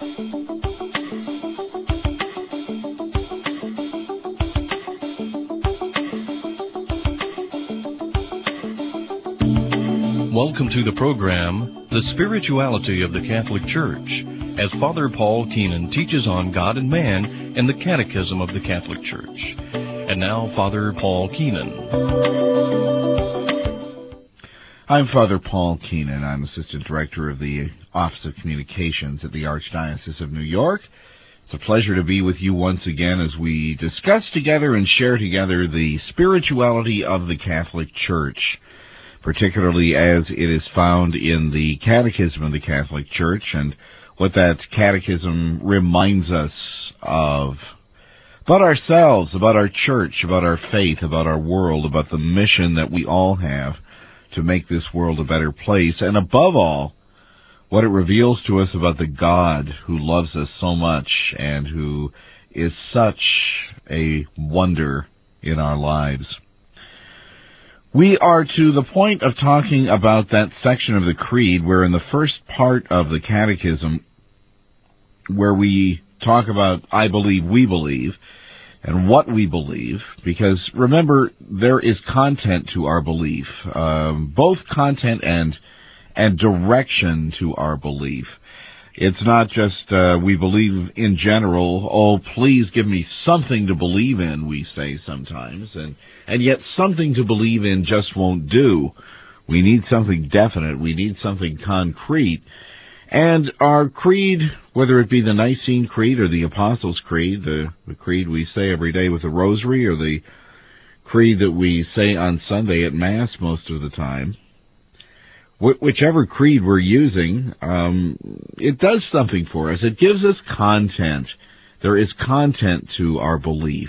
Welcome to the program, The Spirituality of the Catholic Church, as Father Paul Keenan teaches on God and man and the Catechism of the Catholic Church. And now, Father Paul Keenan. I'm Father Paul Keenan. I'm Assistant Director of the Office of Communications at the Archdiocese of New York. It's a pleasure to be with you once again as we discuss together and share together the spirituality of the Catholic Church particularly as it is found in the Catechism of the Catholic Church and what that catechism reminds us of about ourselves, about our church, about our faith, about our world, about the mission that we all have to make this world a better place, and above all, what it reveals to us about the God who loves us so much and who is such a wonder in our lives. We are to the point of talking about that section of the Creed where in the first part of the Catechism, where we talk about I believe, we believe, and what we believe, because remember, there is content to our belief, um, both content and and direction to our belief. It's not just uh, we believe in general. Oh, please give me something to believe in. We say sometimes, and and yet something to believe in just won't do. We need something definite. We need something concrete. And our creed, whether it be the Nicene Creed or the Apostles' Creed, the, the creed we say every day with the Rosary, or the creed that we say on Sunday at Mass most of the time, wh- whichever creed we're using, um, it does something for us. It gives us content. There is content to our belief.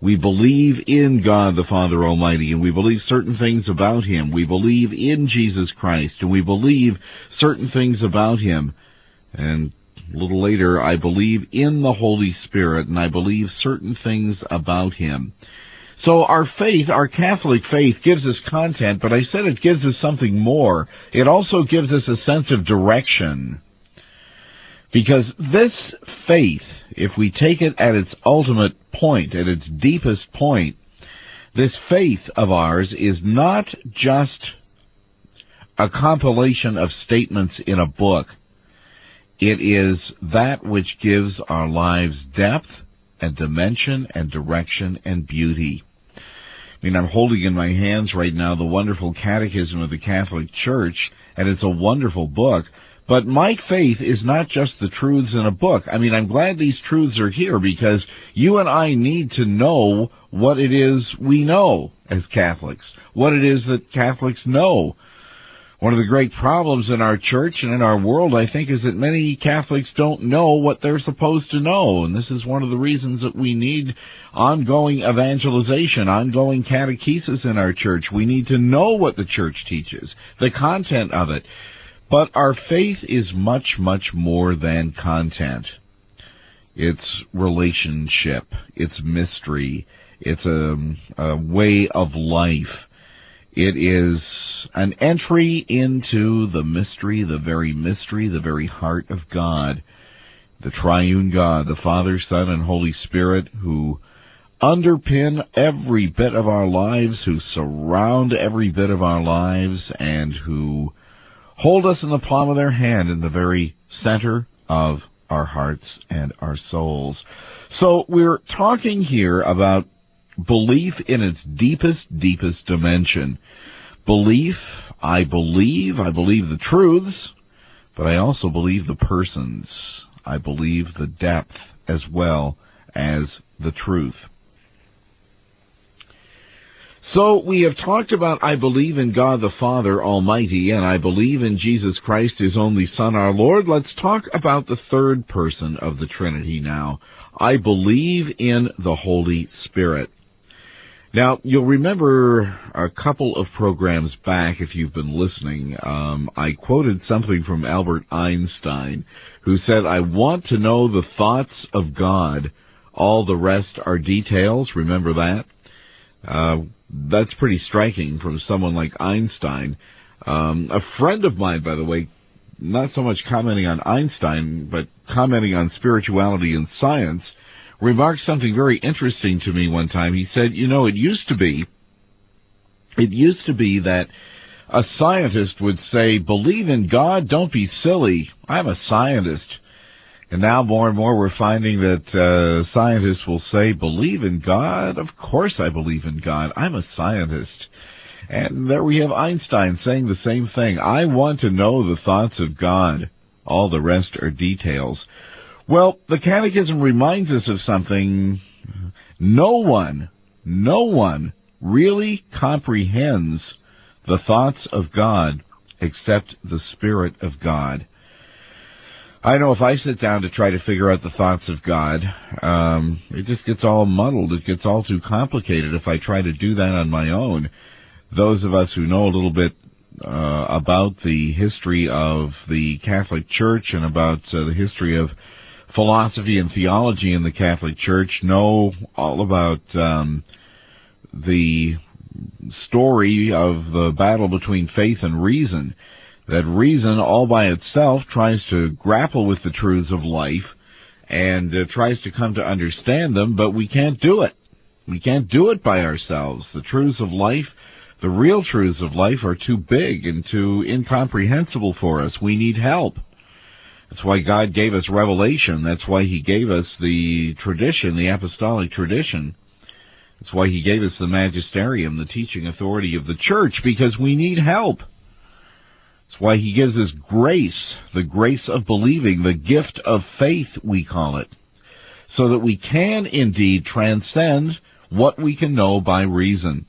We believe in God the Father Almighty, and we believe certain things about Him. We believe in Jesus Christ, and we believe certain things about Him. And a little later, I believe in the Holy Spirit, and I believe certain things about Him. So our faith, our Catholic faith, gives us content, but I said it gives us something more. It also gives us a sense of direction. Because this faith, if we take it at its ultimate point, at its deepest point, this faith of ours is not just a compilation of statements in a book. It is that which gives our lives depth and dimension and direction and beauty. I mean, I'm holding in my hands right now the wonderful Catechism of the Catholic Church, and it's a wonderful book. But my faith is not just the truths in a book. I mean, I'm glad these truths are here because you and I need to know what it is we know as Catholics, what it is that Catholics know. One of the great problems in our church and in our world, I think, is that many Catholics don't know what they're supposed to know. And this is one of the reasons that we need ongoing evangelization, ongoing catechesis in our church. We need to know what the church teaches, the content of it. But our faith is much, much more than content. It's relationship. It's mystery. It's a, a way of life. It is an entry into the mystery, the very mystery, the very heart of God, the triune God, the Father, Son, and Holy Spirit, who underpin every bit of our lives, who surround every bit of our lives, and who hold us in the palm of their hand in the very center of our hearts and our souls. So we're talking here about belief in its deepest, deepest dimension. Belief, I believe, I believe the truths, but I also believe the persons. I believe the depth as well as the truth. So we have talked about I believe in God the Father Almighty and I believe in Jesus Christ, His only Son, our Lord. Let's talk about the third person of the Trinity now. I believe in the Holy Spirit. Now, you'll remember a couple of programs back, if you've been listening, um, I quoted something from Albert Einstein, who said, I want to know the thoughts of God. All the rest are details. Remember that? Uh, that's pretty striking from someone like Einstein. Um, a friend of mine, by the way, not so much commenting on Einstein, but commenting on spirituality and science, remarked something very interesting to me one time. He said, you know, it used to be, it used to be that a scientist would say, believe in God, don't be silly. I'm a scientist. And now more and more we're finding that uh, scientists will say, believe in God? Of course I believe in God. I'm a scientist. And there we have Einstein saying the same thing. I want to know the thoughts of God. All the rest are details. Well, the Catechism reminds us of something. No one, no one really comprehends the thoughts of God except the Spirit of God. I know if I sit down to try to figure out the thoughts of God, um, it just gets all muddled. It gets all too complicated if I try to do that on my own. Those of us who know a little bit uh, about the history of the Catholic Church and about uh, the history of philosophy and theology in the Catholic Church know all about um, the story of the battle between faith and reason. That reason, all by itself, tries to grapple with the truths of life and uh, tries to come to understand them, but we can't do it. We can't do it by ourselves. The truths of life, the real truths of life, are too big and too incomprehensible for us. We need help. That's why God gave us revelation. That's why He gave us the tradition, the apostolic tradition. That's why He gave us the magisterium, the teaching authority of the church, because we need help. That's why He gives us grace, the grace of believing, the gift of faith, we call it, so that we can indeed transcend what we can know by reason.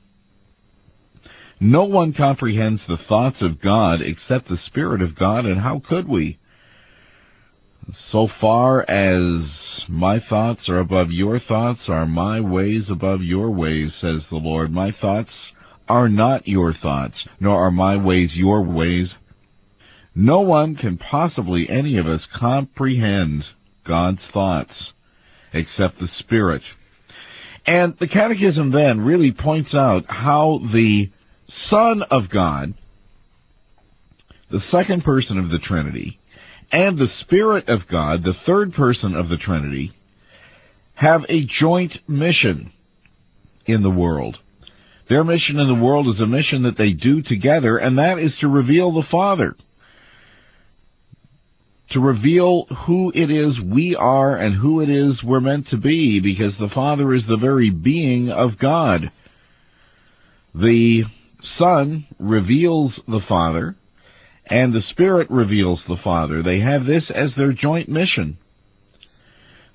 No one comprehends the thoughts of God except the Spirit of God, and how could we? So far as my thoughts are above your thoughts, are my ways above your ways, says the Lord. My thoughts are not your thoughts, nor are my ways your ways. No one can possibly, any of us, comprehend God's thoughts except the Spirit. And the Catechism then really points out how the Son of God, the second person of the Trinity, and the Spirit of God, the third person of the Trinity, have a joint mission in the world. Their mission in the world is a mission that they do together, and that is to reveal the Father. To reveal who it is we are and who it is we're meant to be, because the Father is the very being of God. The Son reveals the Father, and the Spirit reveals the Father. They have this as their joint mission.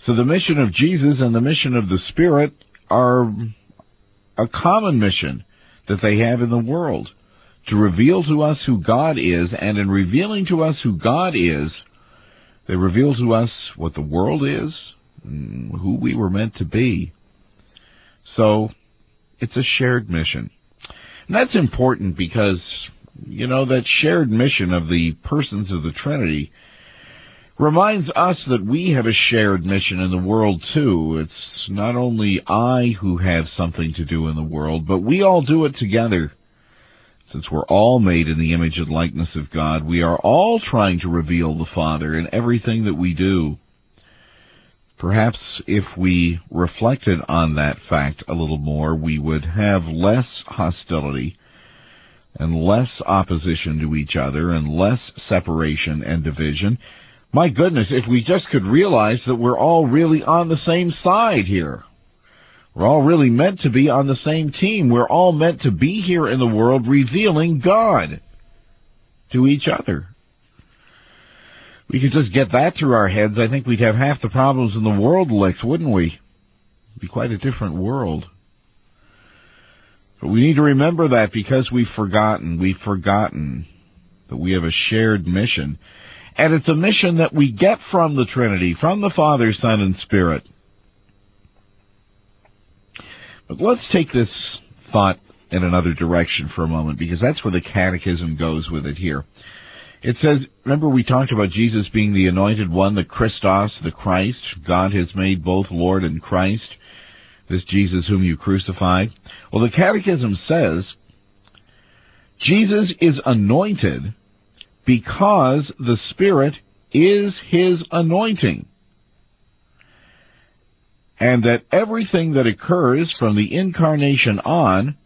So the mission of Jesus and the mission of the Spirit are a common mission that they have in the world to reveal to us who God is, and in revealing to us who God is, they reveal to us what the world is, who we were meant to be. So it's a shared mission. And that's important because you know, that shared mission of the persons of the Trinity reminds us that we have a shared mission in the world too. It's not only I who have something to do in the world, but we all do it together. Since we're all made in the image and likeness of God, we are all trying to reveal the Father in everything that we do. Perhaps if we reflected on that fact a little more, we would have less hostility and less opposition to each other and less separation and division. My goodness, if we just could realize that we're all really on the same side here. We're all really meant to be on the same team. We're all meant to be here in the world revealing God to each other. We could just get that through our heads. I think we'd have half the problems in the world licked, wouldn't we? It'd be quite a different world. But we need to remember that because we've forgotten, we've forgotten that we have a shared mission. And it's a mission that we get from the Trinity, from the Father, Son, and Spirit. But let's take this thought in another direction for a moment because that's where the catechism goes with it here. It says, remember we talked about Jesus being the anointed one, the Christos, the Christ. God has made both Lord and Christ. This Jesus whom you crucified. Well, the Catechism says Jesus is anointed because the Spirit is His anointing. And that everything that occurs from the incarnation on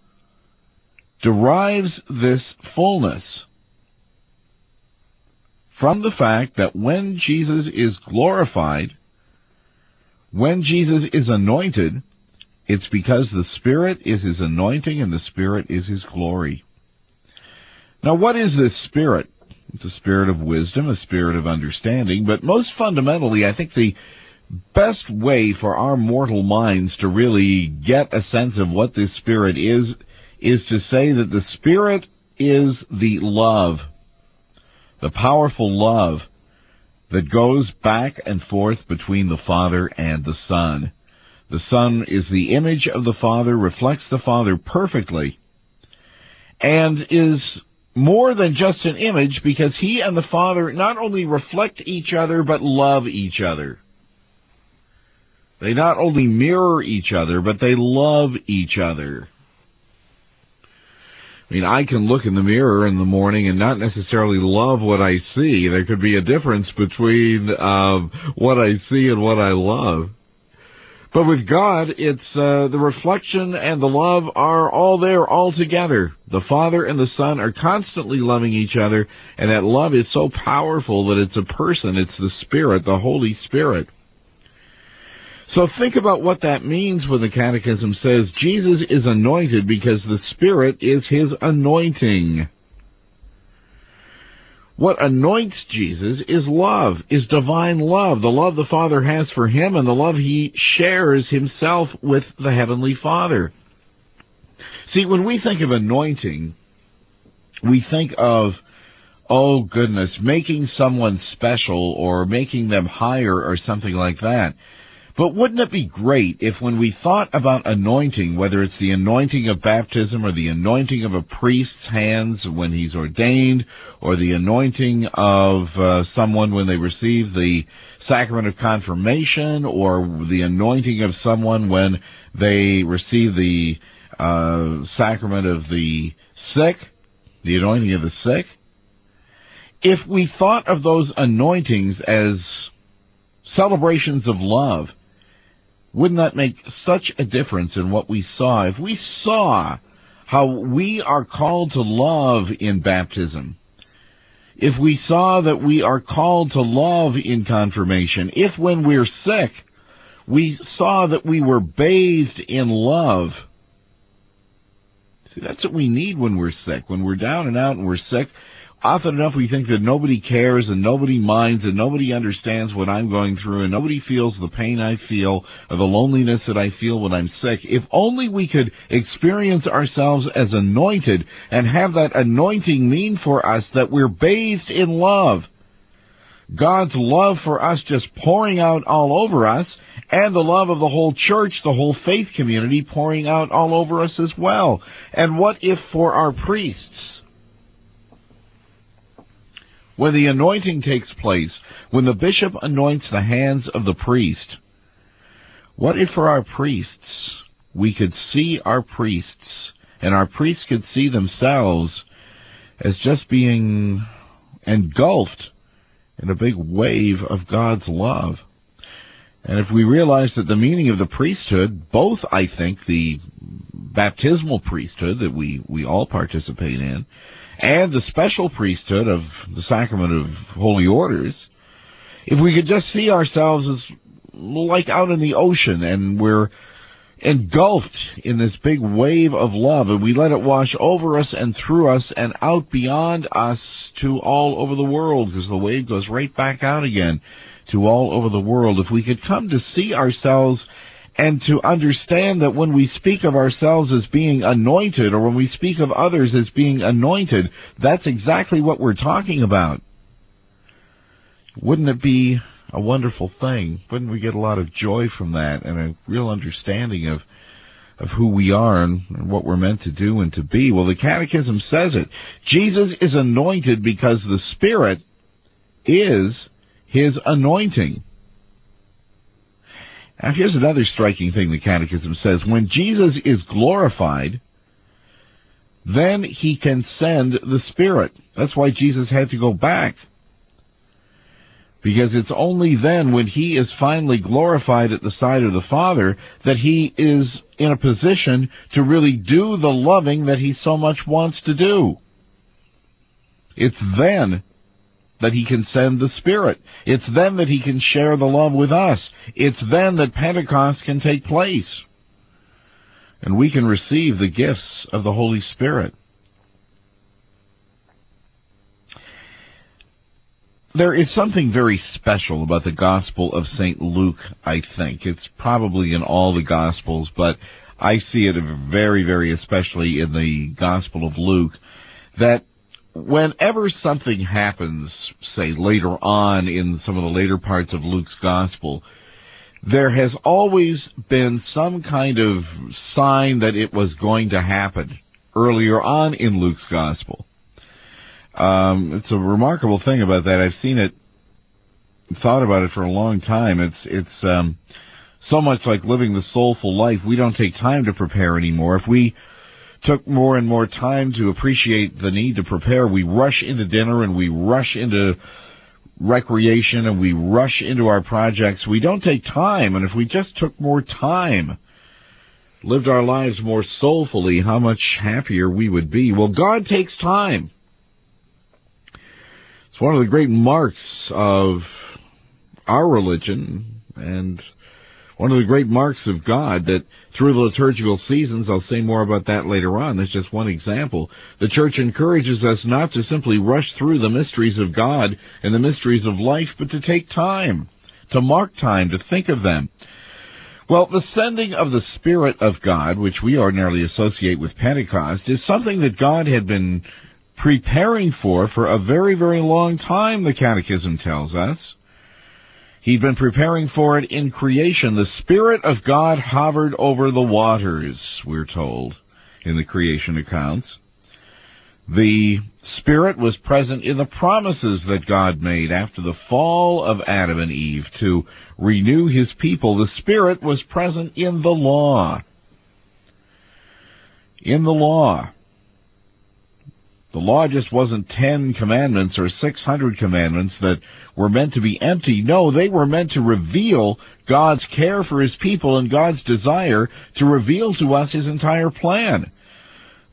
derives this fullness from the fact that when Jesus is glorified, when Jesus is anointed, it's because the Spirit is His anointing and the Spirit is His glory. Now, what is this Spirit? It's a spirit of wisdom, a spirit of understanding, but most fundamentally, I think the best way for our mortal minds to really get a sense of what this Spirit is, is to say that the Spirit is the love, the powerful love that goes back and forth between the Father and the Son. The Son is the image of the Father, reflects the Father perfectly, and is more than just an image because he and the Father not only reflect each other but love each other. They not only mirror each other, but they love each other. I mean, I can look in the mirror in the morning and not necessarily love what I see. There could be a difference between uh, what I see and what I love. But with God, it's uh, the reflection and the love are all there, all together. The Father and the Son are constantly loving each other, and that love is so powerful that it's a person. It's the Spirit, the Holy Spirit. So think about what that means when the Catechism says Jesus is anointed because the Spirit is His anointing. What anoints Jesus is love, is divine love, the love the Father has for him and the love he shares himself with the Heavenly Father. See, when we think of anointing, we think of, oh goodness, making someone special or making them higher or something like that. But wouldn't it be great if when we thought about anointing, whether it's the anointing of baptism or the anointing of a priest's hands when he's ordained, or the anointing of uh, someone when they receive the sacrament of confirmation, or the anointing of someone when they receive the uh, sacrament of the sick, the anointing of the sick, if we thought of those anointings as celebrations of love, wouldn't that make such a difference in what we saw? If we saw how we are called to love in baptism, if we saw that we are called to love in confirmation, if when we're sick, we saw that we were bathed in love. See, that's what we need when we're sick. When we're down and out and we're sick, often enough we think that nobody cares and nobody minds and nobody understands what I'm going through and nobody feels the pain I feel or the loneliness that I feel when I'm sick. If only we could experience ourselves as anointed and have that anointing mean for us that we're bathed in love. God's love for us just pouring out all over us and the love of the whole church, the whole faith community pouring out all over us as well. And what if for our priests when the anointing takes place, when the bishop anoints the hands of the priest, what if for our priests we could see our priests and our priests could see themselves as just being engulfed in a big wave of God's love? And if we realize that the meaning of the priesthood, both I think the baptismal priesthood that we, we all participate in, and the special priesthood of the sacrament of holy orders, if we could just see ourselves as like out in the ocean and we're engulfed in this big wave of love and we let it wash over us and through us and out beyond us to all over the world because the wave goes right back out again to all over the world. If we could come to see ourselves and to understand that when we speak of ourselves as being anointed or when we speak of others as being anointed, that's exactly what we're talking about. Wouldn't it be a wonderful thing? Wouldn't we get a lot of joy from that and a real understanding of of who we are and what we're meant to do and to be? Well, the Catechism says it. Jesus is anointed because the Spirit is his anointing. Now, here's another striking thing the Catechism says. When Jesus is glorified, then he can send the Spirit. That's why Jesus had to go back. Because it's only then when he is finally glorified at the side of the Father that he is in a position to really do the loving that he so much wants to do. It's then that he can send the Spirit. It's then that he can share the love with us. It's then that Pentecost can take place. And we can receive the gifts of the Holy Spirit. There is something very special about the Gospel of St. Luke, I think. It's probably in all the Gospels, but I see it very, very especially in the Gospel of Luke, that whenever something happens, say later on in some of the later parts of Luke's Gospel, there has always been some kind of sign that it was going to happen earlier on in Luke's Gospel. Um, it's a remarkable thing about that. I've seen it, thought about it for a long time. It's it's um, so much like living the soulful life. We don't take time to prepare anymore. If we took more and more time to appreciate the need to prepare, we rush into dinner and we rush into recreation and we rush into our projects. We don't take time, and if we just took more time, lived our lives more soulfully, how much happier we would be. Well, God takes time. It's one of the great marks of our religion and one of the great marks of God that through the liturgical seasons, I'll say more about that later on, that's just one example, the church encourages us not to simply rush through the mysteries of God and the mysteries of life, but to take time, to mark time, to think of them. Well, the sending of the Spirit of God, which we ordinarily associate with Pentecost, is something that God had been preparing for for a very, very long time, the Catechism tells us. He'd been preparing for it in creation. The Spirit of God hovered over the waters, we're told, in the creation accounts. The Spirit was present in the promises that God made after the fall of Adam and Eve to renew His people. The Spirit was present in the law. In the law. The law just wasn't ten commandments or six hundred commandments that were meant to be empty. No, they were meant to reveal God's care for His people and God's desire to reveal to us His entire plan.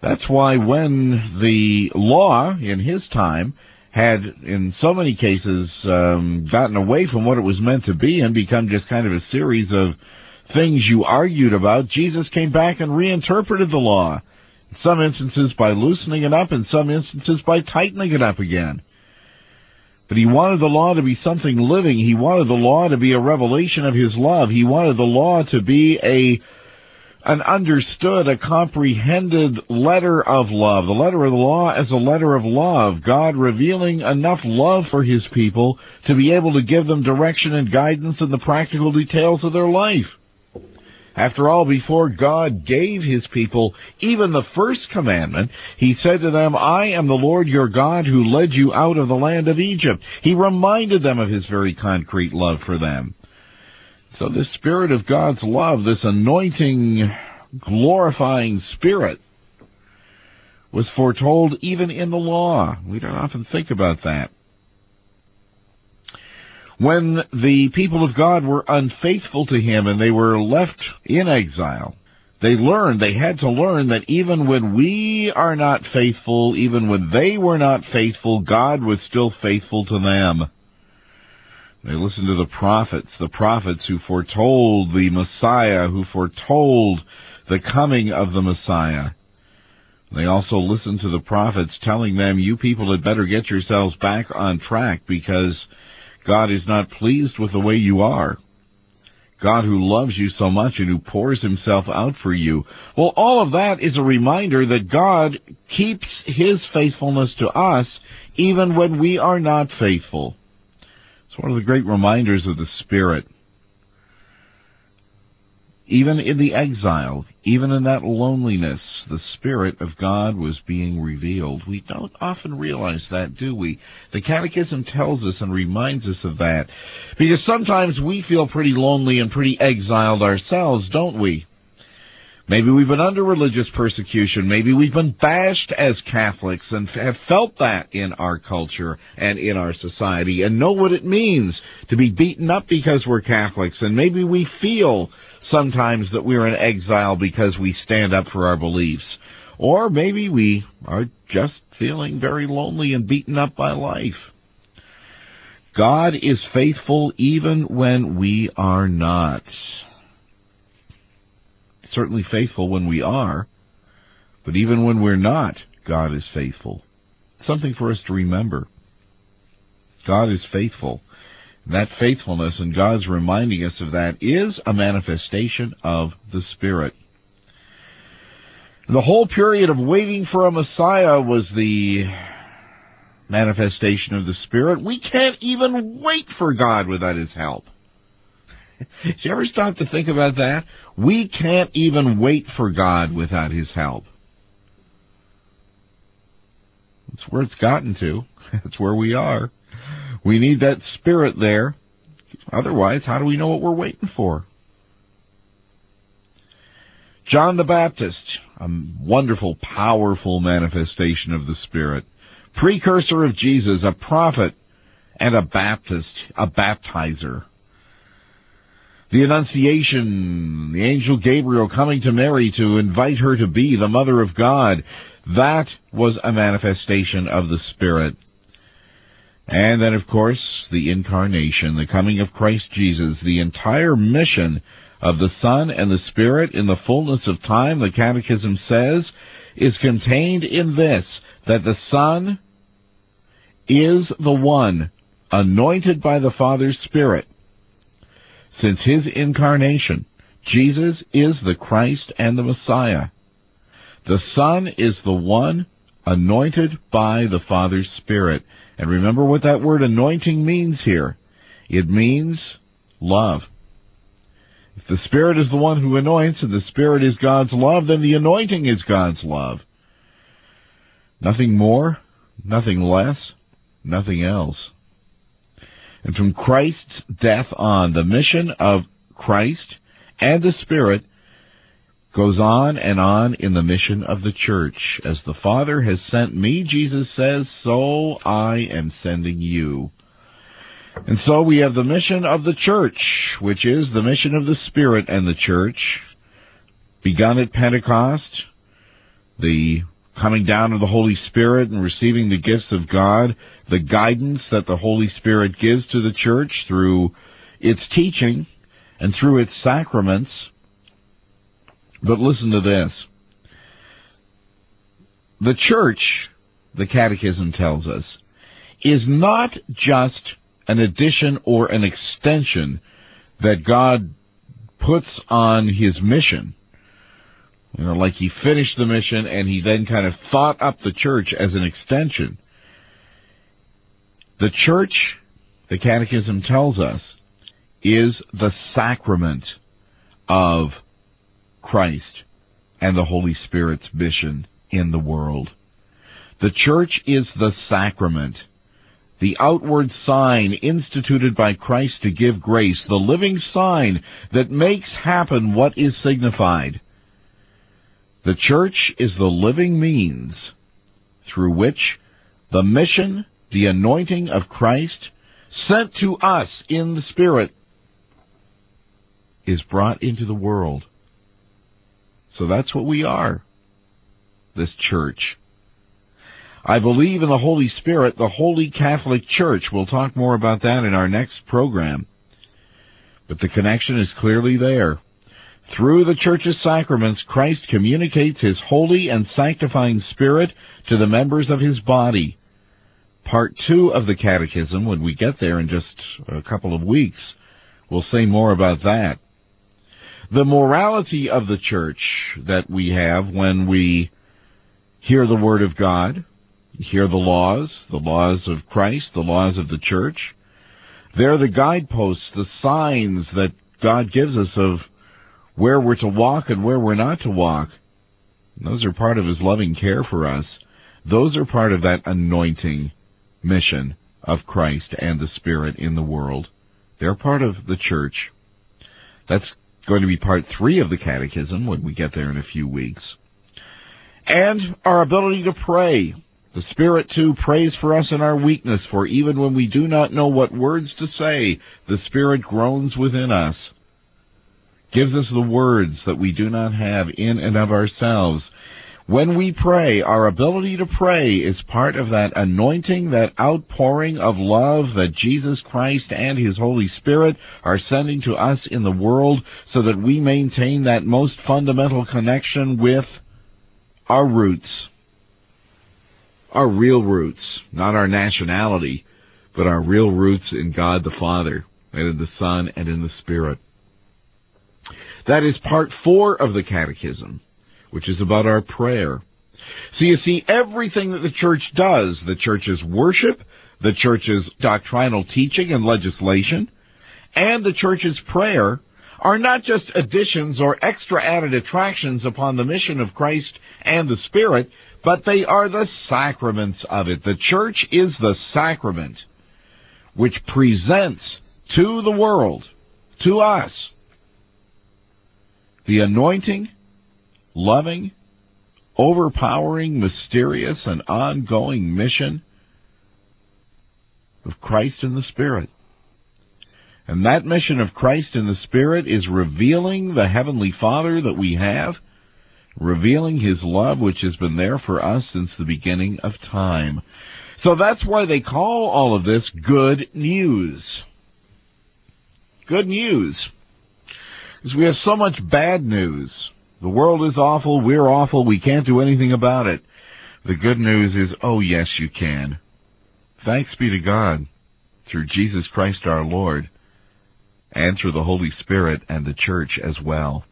That's why when the law in His time had, in so many cases, um, gotten away from what it was meant to be and become just kind of a series of things you argued about, Jesus came back and reinterpreted the law in some instances by loosening it up, in some instances by tightening it up again. But he wanted the law to be something living. He wanted the law to be a revelation of his love. He wanted the law to be a an understood, a comprehended letter of love. The letter of the law as a letter of love. God revealing enough love for his people to be able to give them direction and guidance in the practical details of their life. After all, before God gave his people even the first commandment, he said to them, I am the Lord your God who led you out of the land of Egypt. He reminded them of his very concrete love for them. So this Spirit of God's love, this anointing, glorifying Spirit, was foretold even in the law. We don't often think about that when the people of God were unfaithful to him and they were left in exile, they learned, they had to learn that even when we are not faithful, even when they were not faithful, God was still faithful to them. They listened to the prophets, the prophets who foretold the Messiah, who foretold the coming of the Messiah. They also listened to the prophets telling them, you people had better get yourselves back on track because God is not pleased with the way you are. God who loves you so much and who pours himself out for you. Well, all of that is a reminder that God keeps his faithfulness to us even when we are not faithful. It's one of the great reminders of the Spirit. Even in the exile, even in that loneliness, the Spirit of God was being revealed. We don't often realize that, do we? The Catechism tells us and reminds us of that. Because sometimes we feel pretty lonely and pretty exiled ourselves, don't we? Maybe we've been under religious persecution. Maybe we've been bashed as Catholics and have felt that in our culture and in our society and know what it means to be beaten up because we're Catholics. And maybe we feel sometimes that we're in exile because we stand up for our beliefs. Or maybe we are just feeling very lonely and beaten up by life. God is faithful even when we are not. Certainly faithful when we are, but even when we're not, God is faithful. Something for us to remember. God is faithful. That faithfulness and God's reminding us of that is a manifestation of the Spirit. The whole period of waiting for a Messiah was the manifestation of the Spirit. We can't even wait for God without His help. Did you ever stop to think about that? We can't even wait for God without His help. That's where it's gotten to. That's where we are. We need that Spirit there. Otherwise, how do we know what we're waiting for? John the Baptist, a wonderful, powerful manifestation of the Spirit. Precursor of Jesus, a prophet and a Baptist, a baptizer. The Annunciation, the angel Gabriel coming to Mary to invite her to be the Mother of God, that was a manifestation of the Spirit. And then, of course, the incarnation, the coming of Christ Jesus, the entire mission of the Son and the Spirit in the fullness of time, the Catechism says, is contained in this, that the Son is the one anointed by the Father's Spirit. Since his incarnation, Jesus is the Christ and the Messiah. The Son is the one anointed by the Father's Spirit. And remember what that word anointing means here. It means love. If the Spirit is the one who anoints and the Spirit is God's love, then the anointing is God's love. Nothing more, nothing less, nothing else. And from Christ's death on, the mission of Christ and the Spirit goes on and on in the mission of the church. As the Father has sent me, Jesus says, so I am sending you. And so we have the mission of the church, which is the mission of the Spirit and the church, begun at Pentecost, the coming down of the Holy Spirit and receiving the gifts of God, the guidance that the Holy Spirit gives to the church through its teaching and through its sacraments, but listen to this. The church, the Catechism tells us, is not just an addition or an extension that God puts on his mission. You know, like he finished the mission and he then kind of thought up the church as an extension. The church, the Catechism tells us, is the sacrament of Christ and the Holy Spirit's mission in the world. The church is the sacrament, the outward sign instituted by Christ to give grace, the living sign that makes happen what is signified. The church is the living means through which the mission, the anointing of Christ, sent to us in the Spirit, is brought into the world. So that's what we are, this church. I believe in the Holy Spirit, the Holy Catholic Church. We'll talk more about that in our next program. But the connection is clearly there. Through the Church's sacraments, Christ communicates His holy and sanctifying Spirit to the members of His body. Part two of the Catechism, when we get there in just a couple of weeks, we'll say more about that the morality of the church that we have when we hear the Word of God, hear the laws, the laws of Christ, the laws of the church. They're the guideposts, the signs that God gives us of where we're to walk and where we're not to walk. Those are part of His loving care for us. Those are part of that anointing mission of Christ and the Spirit in the world. They're part of the church. That's going to be part three of the Catechism when we get there in a few weeks. And our ability to pray. The Spirit, too, prays for us in our weakness, for even when we do not know what words to say, the Spirit groans within us, gives us the words that we do not have in and of ourselves. When we pray, our ability to pray is part of that anointing, that outpouring of love that Jesus Christ and His Holy Spirit are sending to us in the world so that we maintain that most fundamental connection with our roots our real roots, not our nationality, but our real roots in God the Father, and in the Son, and in the Spirit. That is part four of the Catechism, which is about our prayer. So you see, everything that the church does, the church's worship, the church's doctrinal teaching and legislation, and the church's prayer are not just additions or extra added attractions upon the mission of Christ and the Spirit, but they are the sacraments of it. The church is the sacrament which presents to the world, to us, the anointing, loving, overpowering, mysterious, and ongoing mission of Christ in the Spirit. And that mission of Christ in the Spirit is revealing the Heavenly Father that we have revealing his love which has been there for us since the beginning of time. So that's why they call all of this good news. Good news. Because we have so much bad news. The world is awful, we're awful, we can't do anything about it. The good news is, oh yes, you can. Thanks be to God through Jesus Christ our Lord and through the Holy Spirit and the church as well.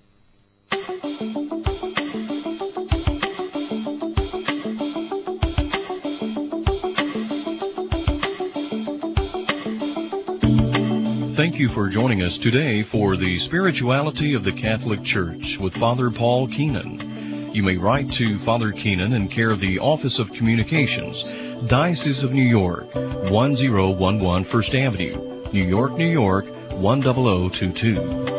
You for joining us today for the Spirituality of the Catholic Church with Father Paul Keenan. You may write to Father Keenan in care of the Office of Communications, Diocese of New York, 1011 First Avenue, New York, New York, 10022.